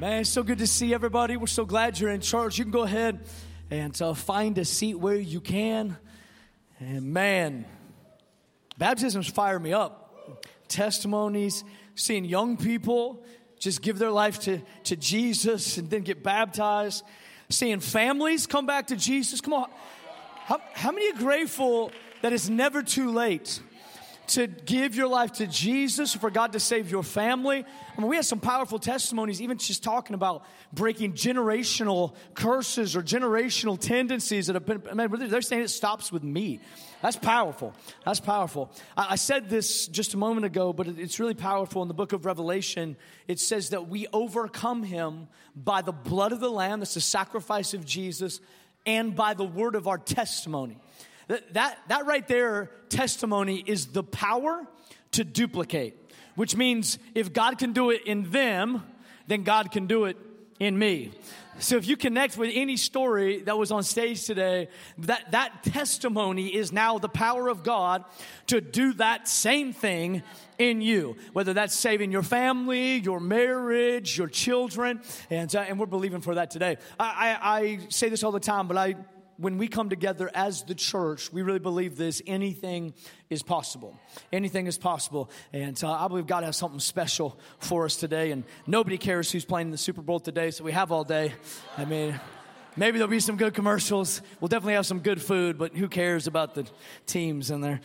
Man, it's so good to see everybody. We're so glad you're in church. You can go ahead and uh, find a seat where you can. And man, baptisms fire me up. Testimonies, seeing young people just give their life to, to Jesus and then get baptized, seeing families come back to Jesus. Come on. How, how many are grateful that it's never too late? To give your life to Jesus, for God to save your family. I mean, we have some powerful testimonies, even just talking about breaking generational curses or generational tendencies that have been, I mean, they're saying it stops with me. That's powerful. That's powerful. I, I said this just a moment ago, but it's really powerful. In the book of Revelation, it says that we overcome him by the blood of the Lamb, that's the sacrifice of Jesus, and by the word of our testimony. That, that, that right there, testimony, is the power to duplicate, which means if God can do it in them, then God can do it in me. So if you connect with any story that was on stage today, that, that testimony is now the power of God to do that same thing in you. Whether that's saving your family, your marriage, your children, and, uh, and we're believing for that today. I, I, I say this all the time, but I when we come together as the church, we really believe this anything is possible. Anything is possible. And uh, I believe God has something special for us today. And nobody cares who's playing the Super Bowl today, so we have all day. I mean, maybe there'll be some good commercials. We'll definitely have some good food, but who cares about the teams in there?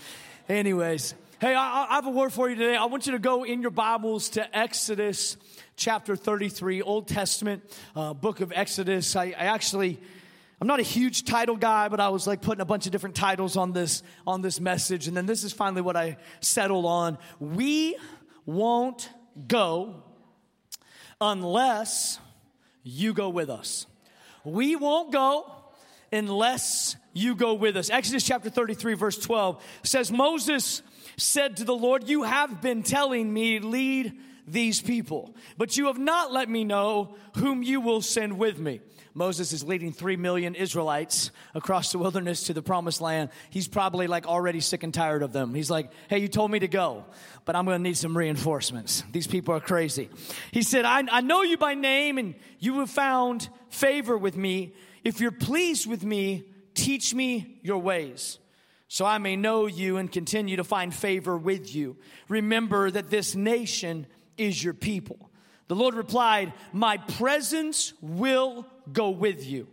Anyways, hey, I, I have a word for you today. I want you to go in your Bibles to Exodus chapter 33, Old Testament uh, book of Exodus. I, I actually I'm not a huge title guy, but I was like putting a bunch of different titles on this on this message and then this is finally what I settled on. We won't go unless you go with us. We won't go unless you go with us. Exodus chapter 33 verse 12 says Moses said to the Lord, "You have been telling me lead these people, but you have not let me know whom you will send with me." Moses is leading three million Israelites across the wilderness to the promised land. He's probably like already sick and tired of them. He's like, hey, you told me to go, but I'm going to need some reinforcements. These people are crazy. He said, I, I know you by name and you have found favor with me. If you're pleased with me, teach me your ways so I may know you and continue to find favor with you. Remember that this nation is your people. The Lord replied, My presence will go with you,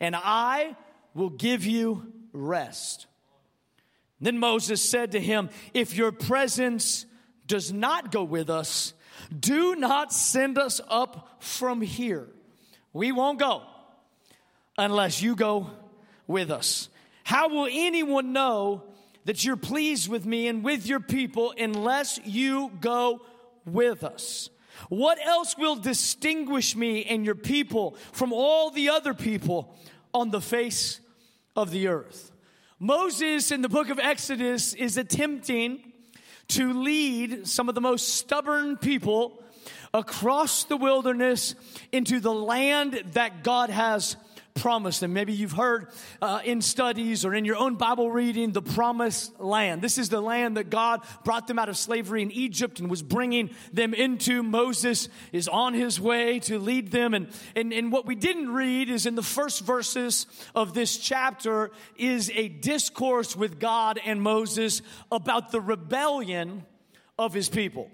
and I will give you rest. Then Moses said to him, If your presence does not go with us, do not send us up from here. We won't go unless you go with us. How will anyone know that you're pleased with me and with your people unless you go with us? What else will distinguish me and your people from all the other people on the face of the earth? Moses in the book of Exodus is attempting to lead some of the most stubborn people across the wilderness into the land that God has promised them. Maybe you've heard uh, in studies or in your own Bible reading the promised land. This is the land that God brought them out of slavery in Egypt and was bringing them into. Moses is on his way to lead them. And, and, and what we didn't read is in the first verses of this chapter is a discourse with God and Moses about the rebellion of his people.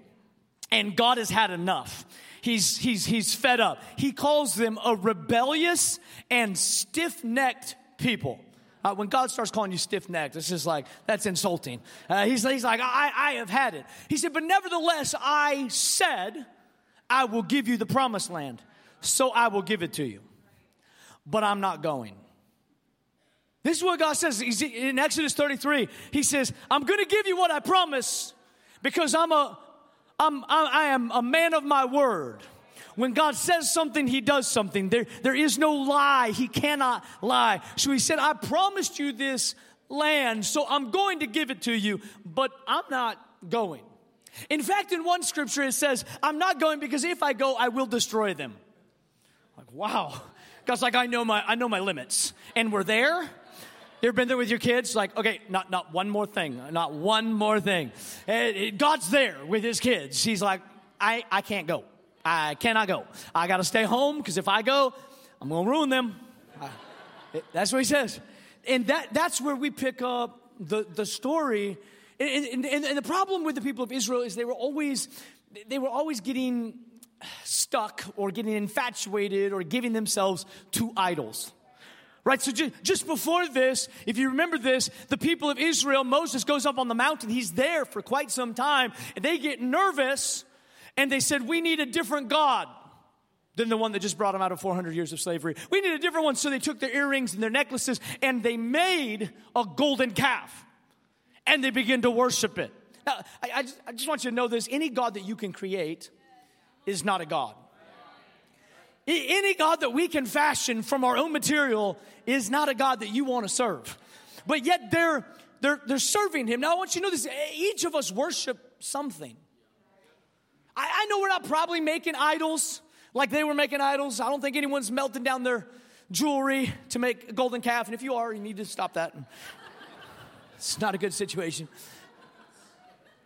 And God has had enough. He's, he's, he's fed up. He calls them a rebellious and stiff necked people. Uh, when God starts calling you stiff necked, it's just like, that's insulting. Uh, he's, he's like, I, I have had it. He said, but nevertheless, I said, I will give you the promised land. So I will give it to you. But I'm not going. This is what God says He's in Exodus 33. He says, I'm going to give you what I promise because I'm a, I'm, I am a man of my word. When God says something, He does something. There, there is no lie. He cannot lie. So He said, I promised you this land, so I'm going to give it to you, but I'm not going. In fact, in one scripture, it says, I'm not going because if I go, I will destroy them. Like, wow. God's like, I know my, I know my limits. And we're there. You ever been there with your kids? Like, okay, not, not one more thing, not one more thing. God's there with his kids. He's like, I, I can't go. I cannot go. I got to stay home because if I go, I'm going to ruin them. I, that's what he says. And that, that's where we pick up the, the story. And, and, and the problem with the people of Israel is they were always, they were always getting stuck or getting infatuated or giving themselves to idols. Right, so just before this, if you remember this, the people of Israel, Moses goes up on the mountain. He's there for quite some time, and they get nervous and they said, We need a different God than the one that just brought them out of 400 years of slavery. We need a different one. So they took their earrings and their necklaces and they made a golden calf and they began to worship it. Now, I, I, just, I just want you to know this any God that you can create is not a God. Any God that we can fashion from our own material is not a God that you want to serve. But yet they're, they're, they're serving Him. Now, I want you to know this each of us worship something. I, I know we're not probably making idols like they were making idols. I don't think anyone's melting down their jewelry to make a golden calf. And if you are, you need to stop that. It's not a good situation.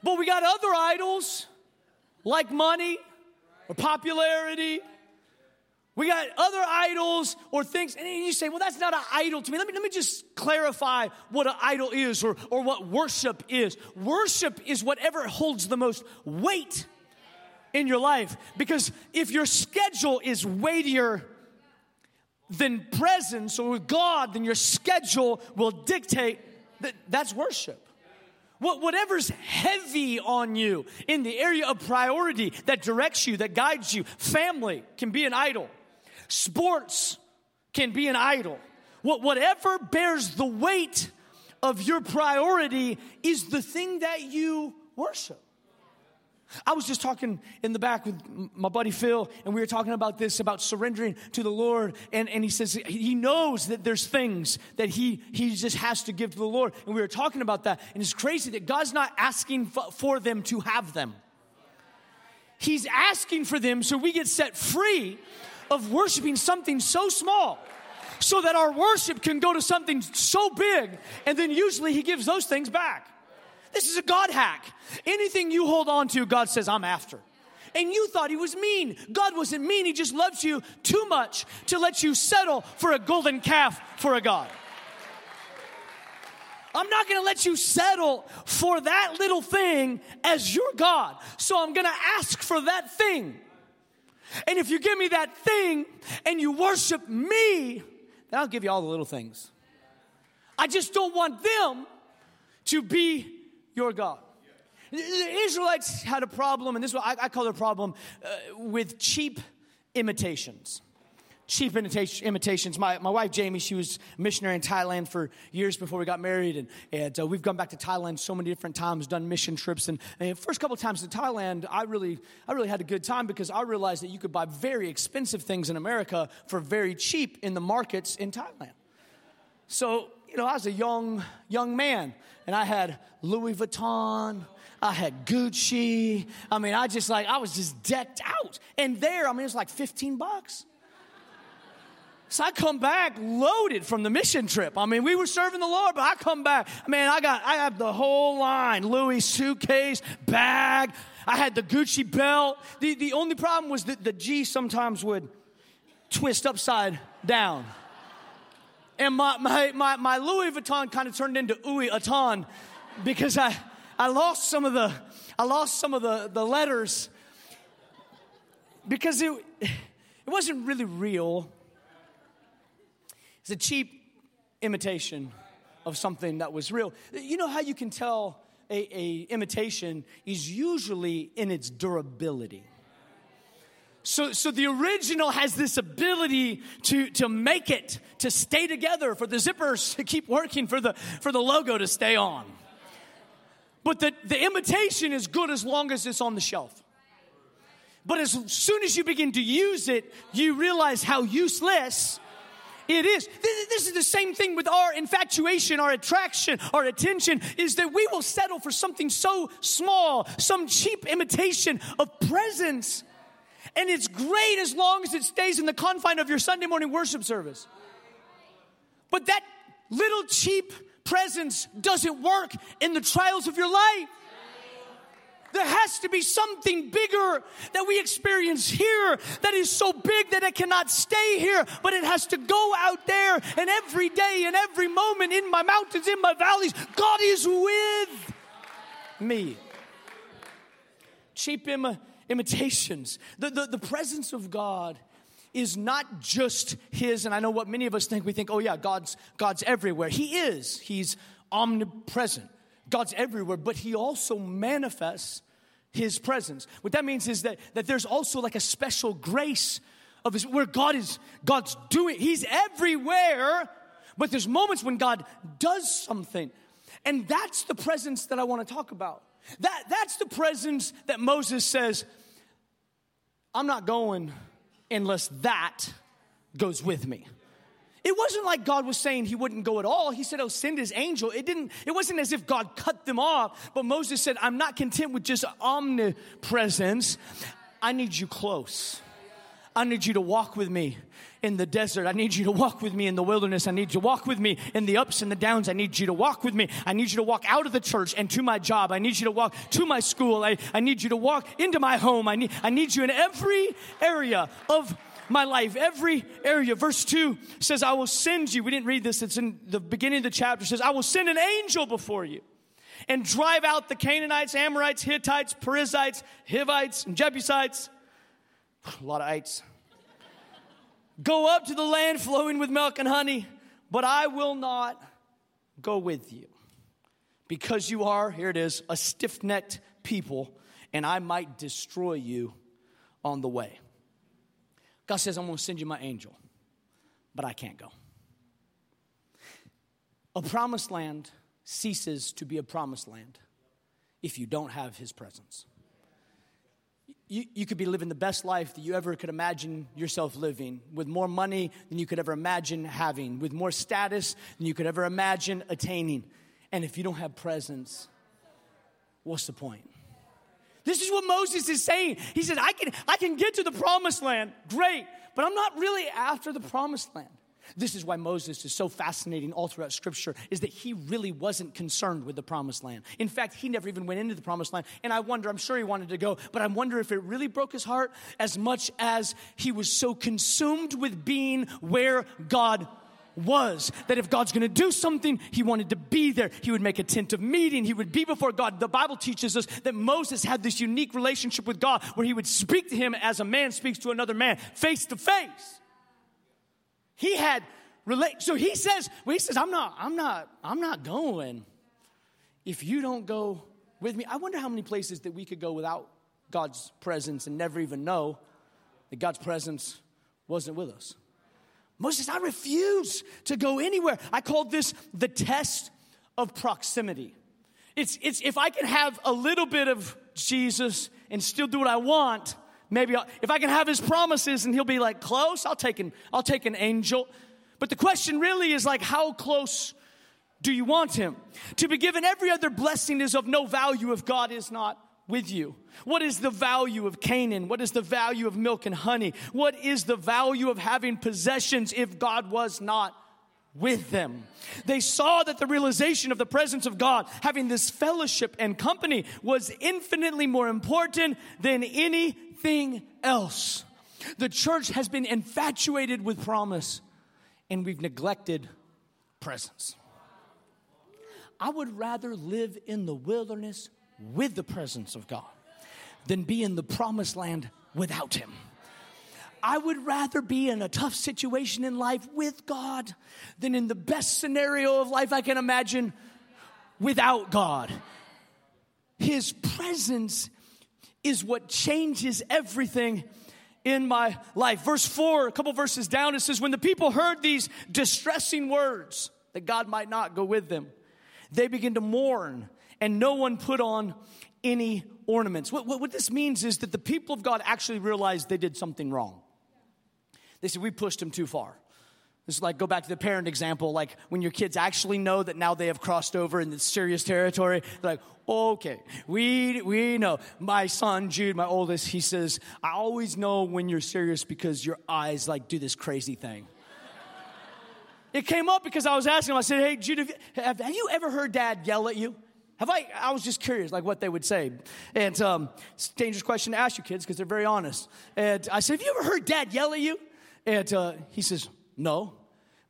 But we got other idols like money or popularity. We got other idols or things, and you say, well, that's not an idol to me. Let me, let me just clarify what an idol is or, or what worship is. Worship is whatever holds the most weight in your life. Because if your schedule is weightier than presence or with God, then your schedule will dictate that that's worship. Whatever's heavy on you in the area of priority that directs you, that guides you, family can be an idol, sports can be an idol. Whatever bears the weight of your priority is the thing that you worship. I was just talking in the back with my buddy Phil, and we were talking about this about surrendering to the Lord. And, and he says he knows that there's things that he, he just has to give to the Lord. And we were talking about that. And it's crazy that God's not asking for them to have them, He's asking for them so we get set free of worshiping something so small so that our worship can go to something so big. And then usually He gives those things back. This is a God hack. Anything you hold on to, God says, I'm after. And you thought he was mean. God wasn't mean. He just loves you too much to let you settle for a golden calf for a God. I'm not going to let you settle for that little thing as your God. So I'm going to ask for that thing. And if you give me that thing and you worship me, then I'll give you all the little things. I just don't want them to be your God. The Israelites had a problem, and this is what I, call a problem, uh, with cheap imitations. Cheap imitation, imitations. My, my wife Jamie, she was a missionary in Thailand for years before we got married, and, and uh, we've gone back to Thailand so many different times, done mission trips. And, and first couple times to Thailand, I really, I really had a good time because I realized that you could buy very expensive things in America for very cheap in the markets in Thailand. So you know, I was a young, young man and I had Louis Vuitton, I had Gucci. I mean, I just like, I was just decked out. And there, I mean, it was like 15 bucks. So I come back loaded from the mission trip. I mean, we were serving the Lord, but I come back, man, I got, I have the whole line Louis suitcase, bag. I had the Gucci belt. The, the only problem was that the G sometimes would twist upside down. And my, my, my, my Louis Vuitton kind of turned into Louis Vuitton because I, I lost some of the, I lost some of the, the letters because it, it wasn't really real. It's a cheap imitation of something that was real. You know how you can tell a, a imitation is usually in its durability. So, so the original has this ability to, to make it, to stay together, for the zippers to keep working, for the, for the logo to stay on. But the, the imitation is good as long as it's on the shelf. But as soon as you begin to use it, you realize how useless it is. This is the same thing with our infatuation, our attraction, our attention, is that we will settle for something so small, some cheap imitation of presence and it's great as long as it stays in the confine of your Sunday morning worship service. But that little cheap presence doesn't work in the trials of your life. There has to be something bigger that we experience here that is so big that it cannot stay here, but it has to go out there. And every day and every moment in my mountains, in my valleys, God is with me. Cheap Im- imitations. The, the, the presence of God is not just his and i know what many of us think we think oh yeah god's god's everywhere he is he's omnipresent god's everywhere but he also manifests his presence. What that means is that that there's also like a special grace of his where god is god's doing he's everywhere but there's moments when god does something. And that's the presence that i want to talk about. That that's the presence that moses says i'm not going unless that goes with me. It wasn't like God was saying he wouldn't go at all. He said, "Oh, send his angel." It didn't. It wasn't as if God cut them off. But Moses said, "I'm not content with just omnipresence. I need you close. I need you to walk with me in the desert. I need you to walk with me in the wilderness. I need you to walk with me in the ups and the downs. I need you to walk with me. I need you to walk out of the church and to my job. I need you to walk to my school. I, I need you to walk into my home. I need, I need you in every area of my life, every area. Verse 2 says, I will send you. We didn't read this, it's in the beginning of the chapter. It says, I will send an angel before you and drive out the Canaanites, Amorites, Hittites, Perizzites, Hivites, and Jebusites. A lot of ites. Go up to the land flowing with milk and honey, but I will not go with you because you are, here it is, a stiff necked people, and I might destroy you on the way. God says, I'm going to send you my angel, but I can't go. A promised land ceases to be a promised land if you don't have his presence. You, you could be living the best life that you ever could imagine yourself living, with more money than you could ever imagine having, with more status than you could ever imagine attaining. And if you don't have presence, what's the point? This is what Moses is saying. He says, I can, I can get to the promised land, great, but I'm not really after the promised land. This is why Moses is so fascinating all throughout scripture is that he really wasn't concerned with the promised land. In fact, he never even went into the promised land. And I wonder, I'm sure he wanted to go, but I wonder if it really broke his heart as much as he was so consumed with being where God was that if God's going to do something, he wanted to be there. He would make a tent of meeting. He would be before God. The Bible teaches us that Moses had this unique relationship with God where he would speak to him as a man speaks to another man, face to face. He had relate. So he says, well, he says, I'm not, I'm not, I'm not going if you don't go with me. I wonder how many places that we could go without God's presence and never even know that God's presence wasn't with us. Moses, I refuse to go anywhere. I called this the test of proximity. It's, it's if I can have a little bit of Jesus and still do what I want, maybe I'll, if I can have his promises and he'll be like close, I'll take an, I'll take an angel. But the question really is like, how close do you want him? To be given every other blessing is of no value if God is not with you? What is the value of Canaan? What is the value of milk and honey? What is the value of having possessions if God was not with them? They saw that the realization of the presence of God, having this fellowship and company, was infinitely more important than anything else. The church has been infatuated with promise and we've neglected presence. I would rather live in the wilderness with the presence of God than be in the promised land without Him. I would rather be in a tough situation in life with God than in the best scenario of life I can imagine without God. His presence is what changes everything in my life. Verse 4, a couple verses down, it says, When the people heard these distressing words that God might not go with them, they begin to mourn and no one put on any ornaments. What, what, what, this means is that the people of God actually realized they did something wrong. They said, We pushed them too far. This is like go back to the parent example, like when your kids actually know that now they have crossed over in serious territory, they're like, okay, we we know. My son Jude, my oldest, he says, I always know when you're serious because your eyes like do this crazy thing. It came up because I was asking him, I said, Hey, Jude, have, have you ever heard dad yell at you? Have I? I was just curious, like what they would say. And um, it's a dangerous question to ask you kids because they're very honest. And I said, Have you ever heard dad yell at you? And uh, he says, No,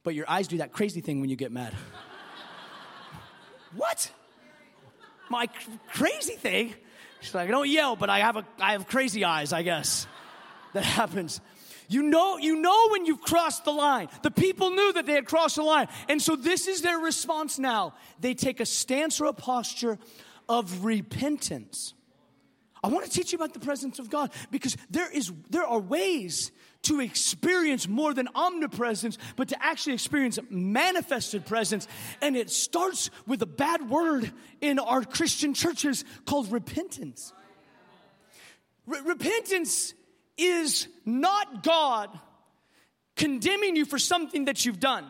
but your eyes do that crazy thing when you get mad. what? My cr- crazy thing? She's like, I don't yell, but I have, a, I have crazy eyes, I guess. That happens. You know, you know when you've crossed the line. The people knew that they had crossed the line. And so this is their response now. They take a stance or a posture of repentance. I want to teach you about the presence of God because there is there are ways to experience more than omnipresence, but to actually experience manifested presence. And it starts with a bad word in our Christian churches called repentance. repentance is not God condemning you for something that you've done.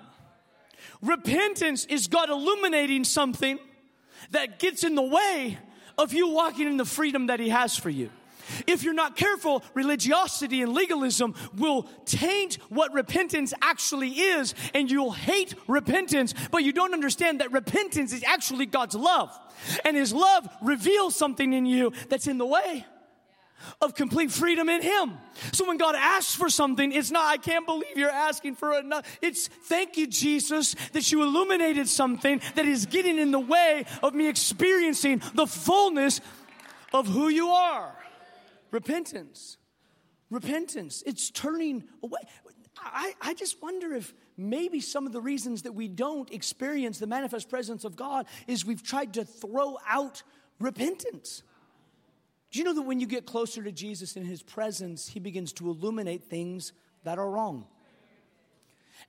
Repentance is God illuminating something that gets in the way of you walking in the freedom that He has for you. If you're not careful, religiosity and legalism will taint what repentance actually is, and you'll hate repentance, but you don't understand that repentance is actually God's love. And His love reveals something in you that's in the way of complete freedom in Him. So when God asks for something, it's not, I can't believe you're asking for it. It's thank you, Jesus, that you illuminated something that is getting in the way of me experiencing the fullness of who you are. Repentance. Repentance. It's turning away. I, I just wonder if maybe some of the reasons that we don't experience the manifest presence of God is we've tried to throw out repentance. Do you know that when you get closer to Jesus in his presence, he begins to illuminate things that are wrong?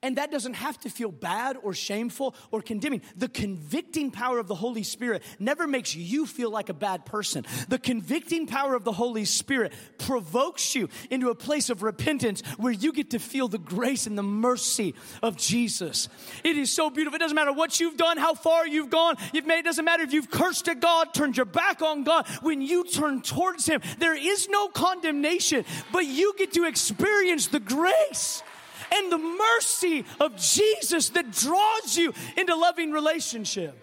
And that doesn't have to feel bad or shameful or condemning. The convicting power of the Holy Spirit never makes you feel like a bad person. The convicting power of the Holy Spirit provokes you into a place of repentance where you get to feel the grace and the mercy of Jesus. It is so beautiful. It doesn't matter what you've done, how far you've gone. You've made, it doesn't matter if you've cursed at God, turned your back on God. When you turn towards Him, there is no condemnation, but you get to experience the grace and the mercy of Jesus that draws you into loving relationship.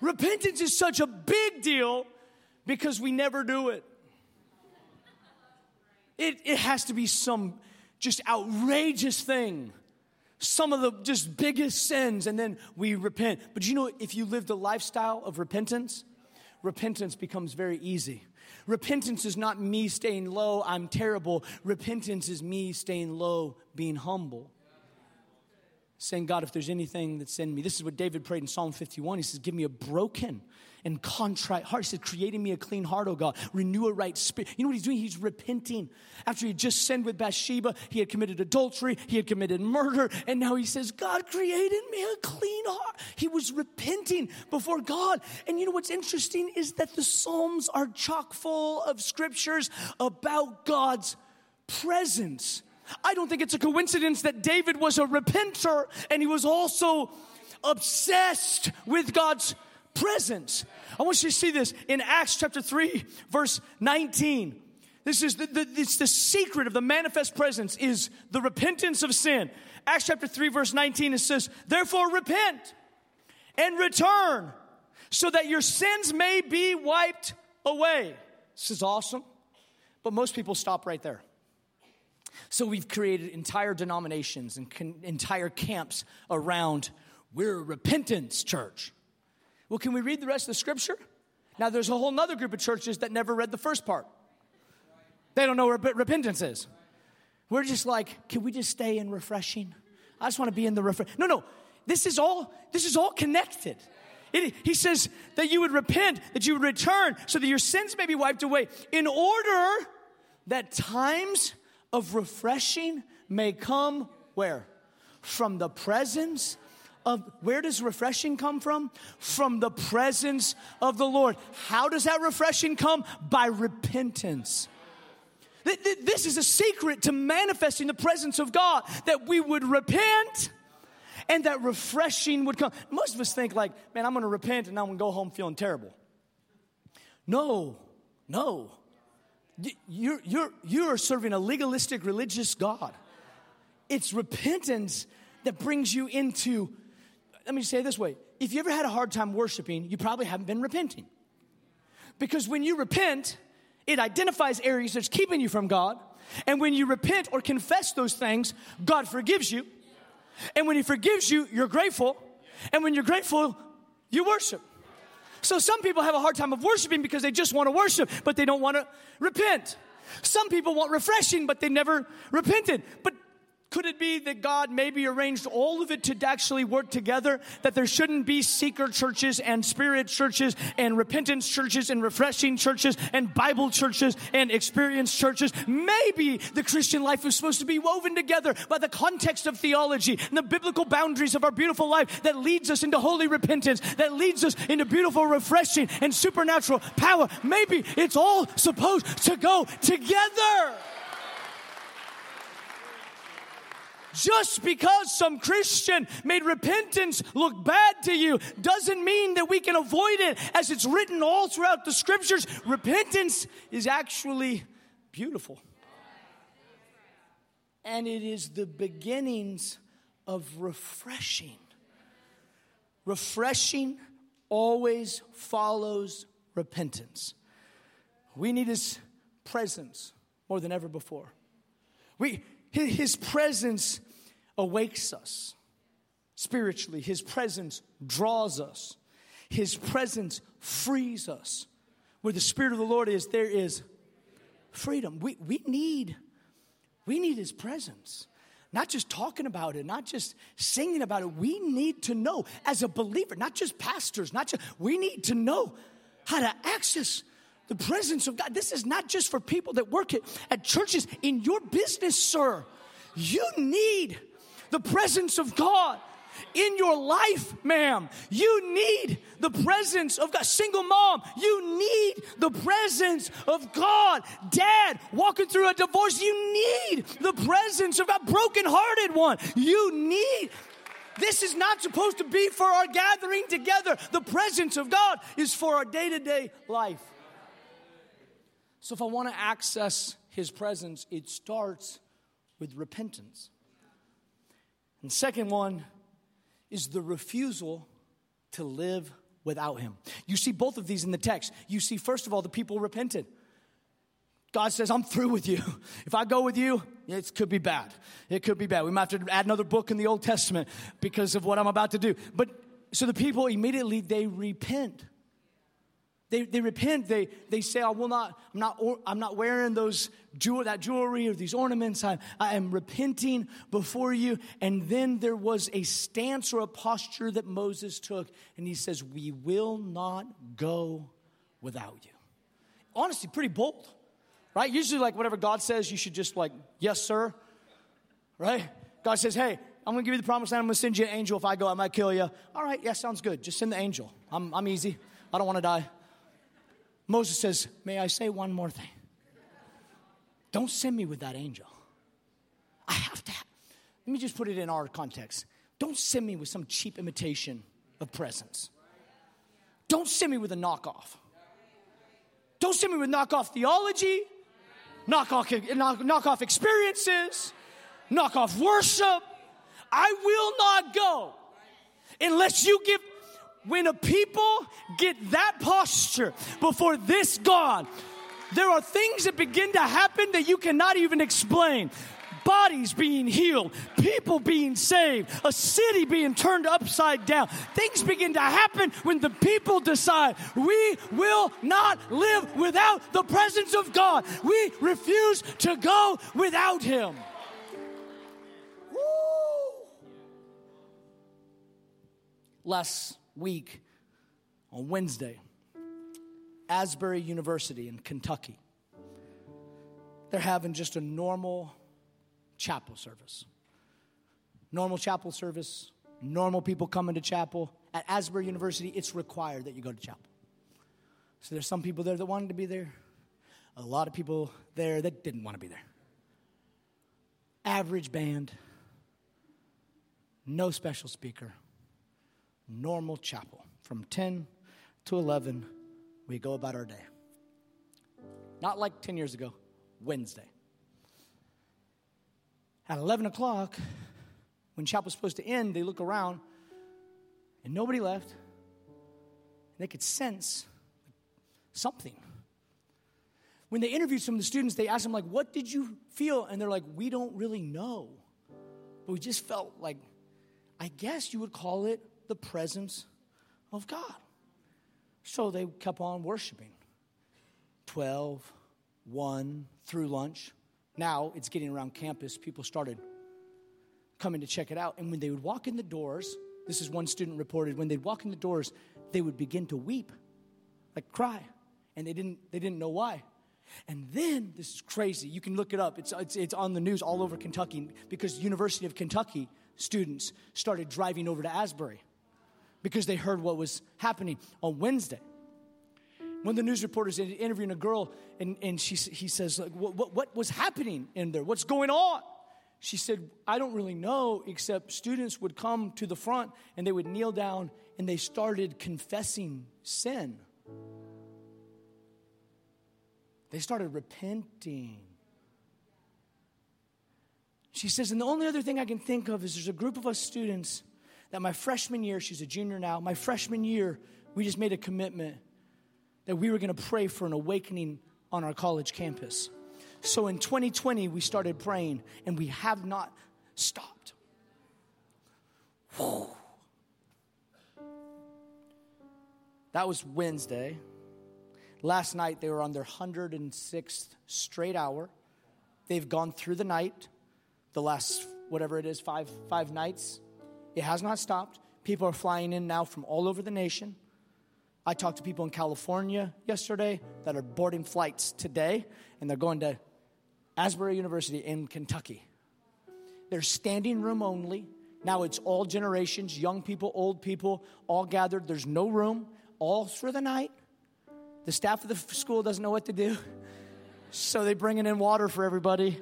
Repentance is such a big deal because we never do it. It, it has to be some just outrageous thing. Some of the just biggest sins, and then we repent. But you know, if you lived a lifestyle of repentance, repentance becomes very easy. Repentance is not me staying low, I'm terrible. Repentance is me staying low, being humble. Saying, God, if there's anything that's in me, this is what David prayed in Psalm 51. He says, Give me a broken and contrite heart. He said, Creating me a clean heart, oh God. Renew a right spirit. You know what he's doing? He's repenting. After he just sinned with Bathsheba, he had committed adultery, he had committed murder, and now he says, God created me a clean heart. He was repenting before God. And you know what's interesting is that the Psalms are chock full of scriptures about God's presence. I don't think it's a coincidence that David was a repenter and he was also obsessed with God's presence. I want you to see this in Acts chapter 3, verse 19. This is the, the, it's the secret of the manifest presence is the repentance of sin. Acts chapter 3, verse 19, it says, Therefore repent and return so that your sins may be wiped away. This is awesome. But most people stop right there. So we've created entire denominations and con- entire camps around we're a repentance church. Well, can we read the rest of the scripture? Now, there's a whole other group of churches that never read the first part. They don't know where repentance is. We're just like, can we just stay in refreshing? I just want to be in the refresh. No, no. This is all. This is all connected. It, he says that you would repent, that you would return, so that your sins may be wiped away, in order that times of refreshing may come where? From the presence of where does refreshing come from? From the presence of the Lord. How does that refreshing come? By repentance. This is a secret to manifesting the presence of God that we would repent and that refreshing would come. Most of us think, like, man, I'm gonna repent and I'm gonna go home feeling terrible. No, no. You're, you're, you're serving a legalistic religious God. It's repentance that brings you into, let me say it this way. If you ever had a hard time worshiping, you probably haven't been repenting. Because when you repent, it identifies areas that's keeping you from God. And when you repent or confess those things, God forgives you. And when He forgives you, you're grateful. And when you're grateful, you worship. So some people have a hard time of worshiping because they just want to worship, but they don't want to repent. Some people want refreshing, but they never repented. But could it be that God maybe arranged all of it to actually work together? That there shouldn't be seeker churches and spirit churches and repentance churches and refreshing churches and Bible churches and experience churches? Maybe the Christian life is supposed to be woven together by the context of theology and the biblical boundaries of our beautiful life that leads us into holy repentance, that leads us into beautiful refreshing and supernatural power. Maybe it's all supposed to go together. Just because some Christian made repentance look bad to you doesn't mean that we can avoid it as it's written all throughout the scriptures. Repentance is actually beautiful. And it is the beginnings of refreshing. Refreshing always follows repentance. We need His presence more than ever before. We, his presence awakes us spiritually. His presence draws us. His presence frees us. Where the Spirit of the Lord is, there is freedom. We, we need we need his presence. Not just talking about it, not just singing about it. We need to know as a believer, not just pastors, not just we need to know how to access the presence of God. This is not just for people that work at, at churches. In your business, sir, you need the presence of God in your life, ma'am. You need the presence of God. Single mom, you need the presence of God. Dad, walking through a divorce, you need the presence of God. Broken-hearted one, you need. This is not supposed to be for our gathering together. The presence of God is for our day to day life. So, if I want to access His presence, it starts with repentance. And second one is the refusal to live without him. You see both of these in the text. You see, first of all, the people repented. God says, I'm through with you. If I go with you, it could be bad. It could be bad. We might have to add another book in the Old Testament because of what I'm about to do. But so the people immediately they repent. They, they repent. They, they say, I will not, I'm not, I'm not wearing those jewel, that jewelry or these ornaments. I, I am repenting before you. And then there was a stance or a posture that Moses took. And he says, We will not go without you. Honestly, pretty bold, right? Usually, like whatever God says, you should just like, Yes, sir, right? God says, Hey, I'm gonna give you the promise land. I'm gonna send you an angel. If I go, I might kill you. All right, yeah, sounds good. Just send the angel. I'm, I'm easy. I don't wanna die. Moses says, May I say one more thing? Don't send me with that angel. I have to. Let me just put it in our context. Don't send me with some cheap imitation of presence. Don't send me with a knockoff. Don't send me with knockoff theology, knockoff, knock, knockoff experiences, knockoff worship. I will not go unless you give when a people get that posture before this God, there are things that begin to happen that you cannot even explain bodies being healed, people being saved, a city being turned upside down. Things begin to happen when the people decide we will not live without the presence of God. We refuse to go without Him. Woo. Less week on Wednesday, Asbury University in Kentucky. They're having just a normal chapel service. Normal chapel service, normal people coming to chapel. At Asbury University, it's required that you go to chapel. So there's some people there that wanted to be there, a lot of people there that didn't want to be there. Average band, no special speaker normal chapel. From 10 to 11, we go about our day. Not like 10 years ago, Wednesday. At 11 o'clock, when chapel was supposed to end, they look around and nobody left. And They could sense something. When they interviewed some of the students, they asked them, like, what did you feel? And they're like, we don't really know. But we just felt like, I guess you would call it the presence of God. So they kept on worshiping. 12, 1, through lunch. Now it's getting around campus. People started coming to check it out. And when they would walk in the doors, this is one student reported, when they'd walk in the doors, they would begin to weep, like cry. And they didn't, they didn't know why. And then, this is crazy, you can look it up. It's, it's, it's on the news all over Kentucky because University of Kentucky students started driving over to Asbury because they heard what was happening on Wednesday. One of the news reporters interviewing a girl, and, and she, he says, like, what, what, what was happening in there? What's going on? She said, I don't really know, except students would come to the front and they would kneel down and they started confessing sin. They started repenting. She says, and the only other thing I can think of is there's a group of us students that my freshman year, she's a junior now, my freshman year, we just made a commitment that we were going to pray for an awakening on our college campus. So in 2020, we started praying and we have not stopped. Whew. That was Wednesday. Last night, they were on their 106th straight hour. They've gone through the night, the last, whatever it is, five, five nights. It has not stopped. People are flying in now from all over the nation. I talked to people in California yesterday that are boarding flights today, and they're going to Asbury University in Kentucky. They're standing room only. Now it's all generations, young people, old people, all gathered. There's no room, all for the night. The staff of the school doesn't know what to do. So they're bringing in water for everybody.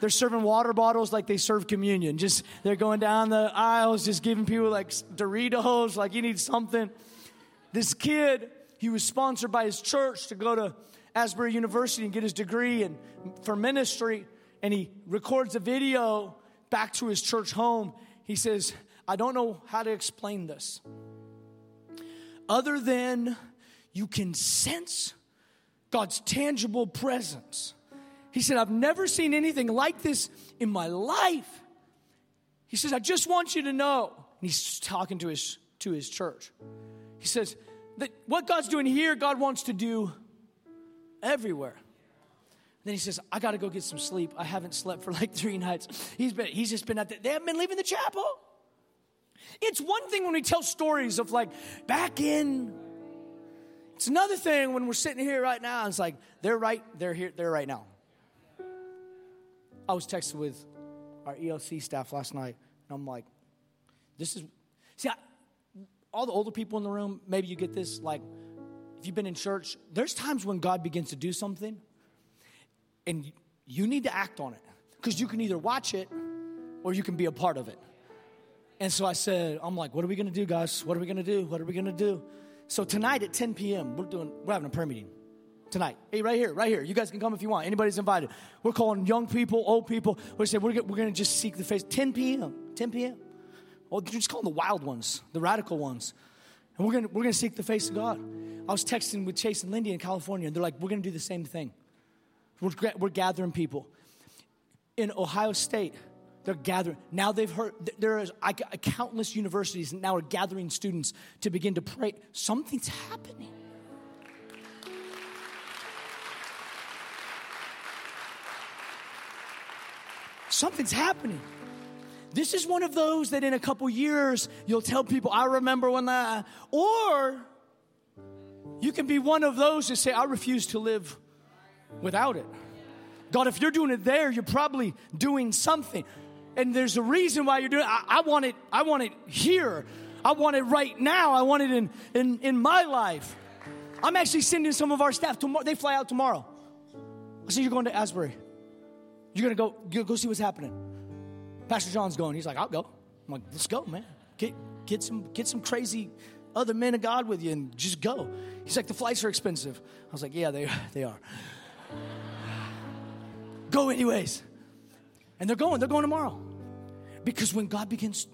They're serving water bottles like they serve communion. Just they're going down the aisles, just giving people like Doritos, like you need something. This kid, he was sponsored by his church to go to Asbury University and get his degree and for ministry. And he records a video back to his church home. He says, I don't know how to explain this. Other than you can sense God's tangible presence. He said, I've never seen anything like this in my life. He says, I just want you to know. And he's talking to his, to his church. He says, that what God's doing here, God wants to do everywhere. Then he says, I got to go get some sleep. I haven't slept for like three nights. He's, been, he's just been at the, they haven't been leaving the chapel. It's one thing when we tell stories of like back in it's another thing when we're sitting here right now. It's like they're right, they're here, they're right now. I was texting with our ELC staff last night, and I'm like, this is see, I, all the older people in the room. Maybe you get this. Like, if you've been in church, there's times when God begins to do something, and you need to act on it because you can either watch it or you can be a part of it. And so I said, I'm like, what are we gonna do, guys? What are we gonna do? What are we gonna do? So tonight at 10 p.m., we're doing we're having a prayer meeting. Tonight. Hey, right here, right here. You guys can come if you want. Anybody's invited. We're calling young people, old people. We say we're, we're going to just seek the face. 10 p.m. 10 p.m. Well, oh, you're just calling the wild ones, the radical ones. And we're gonna, we're gonna seek the face of God. I was texting with Chase and Lindy in California, and they're like, we're gonna do the same thing. We're, we're gathering people. In Ohio State, they're gathering. Now they've heard, there is countless universities now are gathering students to begin to pray. Something's happening. Something's happening. This is one of those that in a couple years you'll tell people, I remember when that, or you can be one of those that say, I refuse to live without it. God, if you're doing it there, you're probably doing something and there's a reason why you're doing it. I, I want it, I want it here. I want it right now. I want it in, in, in my life. I'm actually sending some of our staff tomorrow. They fly out tomorrow. I said, You're going to Asbury. You're to go, go see what's happening. Pastor John's going. He's like, I'll go. I'm like, Let's go, man. Get, get, some, get some crazy other men of God with you and just go. He's like, The flights are expensive. I was like, Yeah, they, they are. go anyways. And they're going, they're going tomorrow. Because when God begins,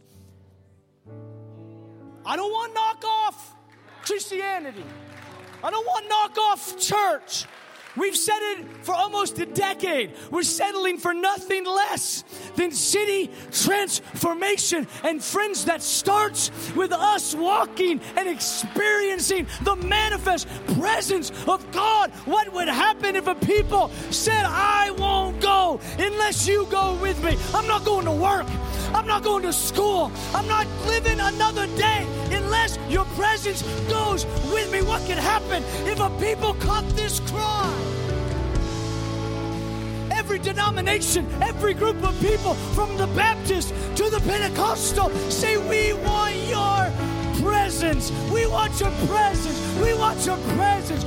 I don't want knockoff Christianity. I don't want knockoff church. We've said it for almost a decade. We're settling for nothing less than city transformation. And friends, that starts with us walking and experiencing the manifest presence of God. What would happen if a people said, I won't go unless you go with me? I'm not going to work. I'm not going to school. I'm not living another day unless your presence goes with me. What could happen if a people caught this cry? Every denomination, every group of people, from the Baptist to the Pentecostal, say, We want your presence. We want your presence. We want your presence.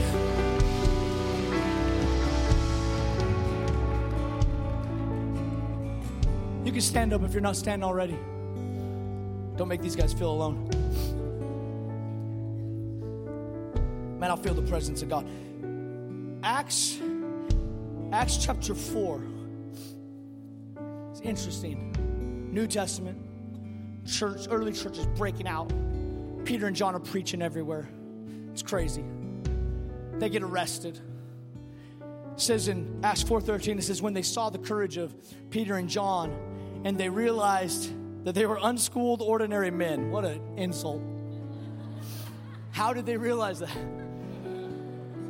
Can stand up if you're not standing already. Don't make these guys feel alone. Man, I feel the presence of God. Acts, Acts chapter 4. It's interesting. New Testament, church, early church is breaking out. Peter and John are preaching everywhere. It's crazy. They get arrested. It says in Acts 4:13, it says, when they saw the courage of Peter and John and they realized that they were unschooled, ordinary men. What an insult. How did they realize that?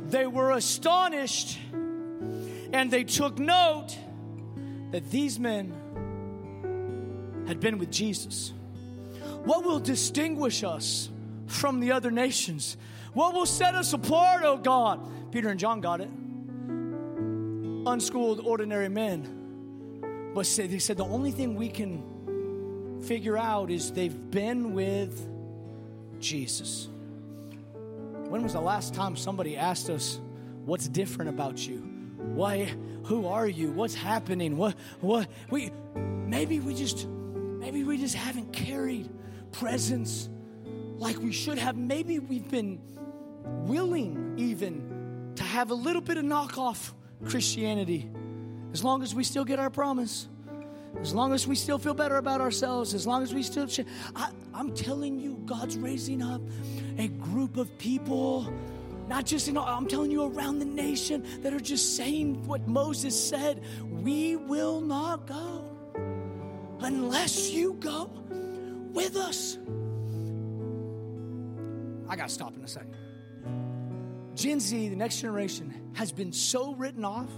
They were astonished and they took note that these men had been with Jesus. What will distinguish us from the other nations? What will set us apart, oh God? Peter and John got it. Unschooled, ordinary men but they said the only thing we can figure out is they've been with Jesus. When was the last time somebody asked us, What's different about you? Why? Who are you? What's happening? What? What? We maybe we just maybe we just haven't carried presence like we should have. Maybe we've been willing even to have a little bit of knockoff Christianity as long as we still get our promise, as long as we still feel better about ourselves, as long as we still, ch- I, I'm telling you, God's raising up a group of people not just in, I'm telling you around the nation that are just saying what Moses said. We will not go unless you go with us. I got to stop in a second. Gen Z, the next generation, has been so written off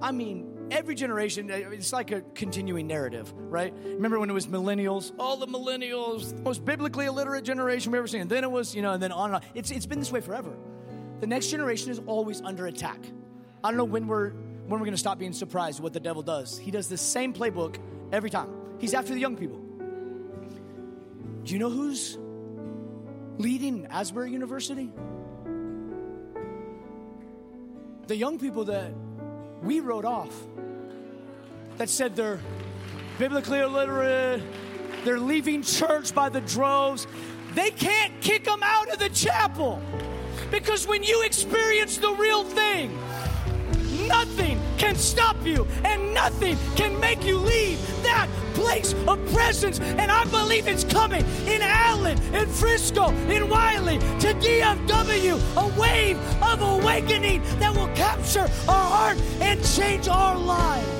I mean, every generation, uh, it's like a continuing narrative, right? Remember when it was millennials? All the millennials, most biblically illiterate generation we've ever seen. And then it was, you know, and then on and on. It's, it's been this way forever. The next generation is always under attack. I don't know when we're when we're going to stop being surprised what the devil does. He does the same playbook every time. He's after the young people. Do you know who's leading Asbury University? The young people that we wrote off that said they're biblically illiterate, they're leaving church by the droves. They can't kick them out of the chapel because when you experience the real thing, nothing can stop you and nothing can make you leave that place of presence. And I believe it's coming in Allen, in Frisco, in Wylie, to DFW, a wave of awakening that will capture our heart and change our lives.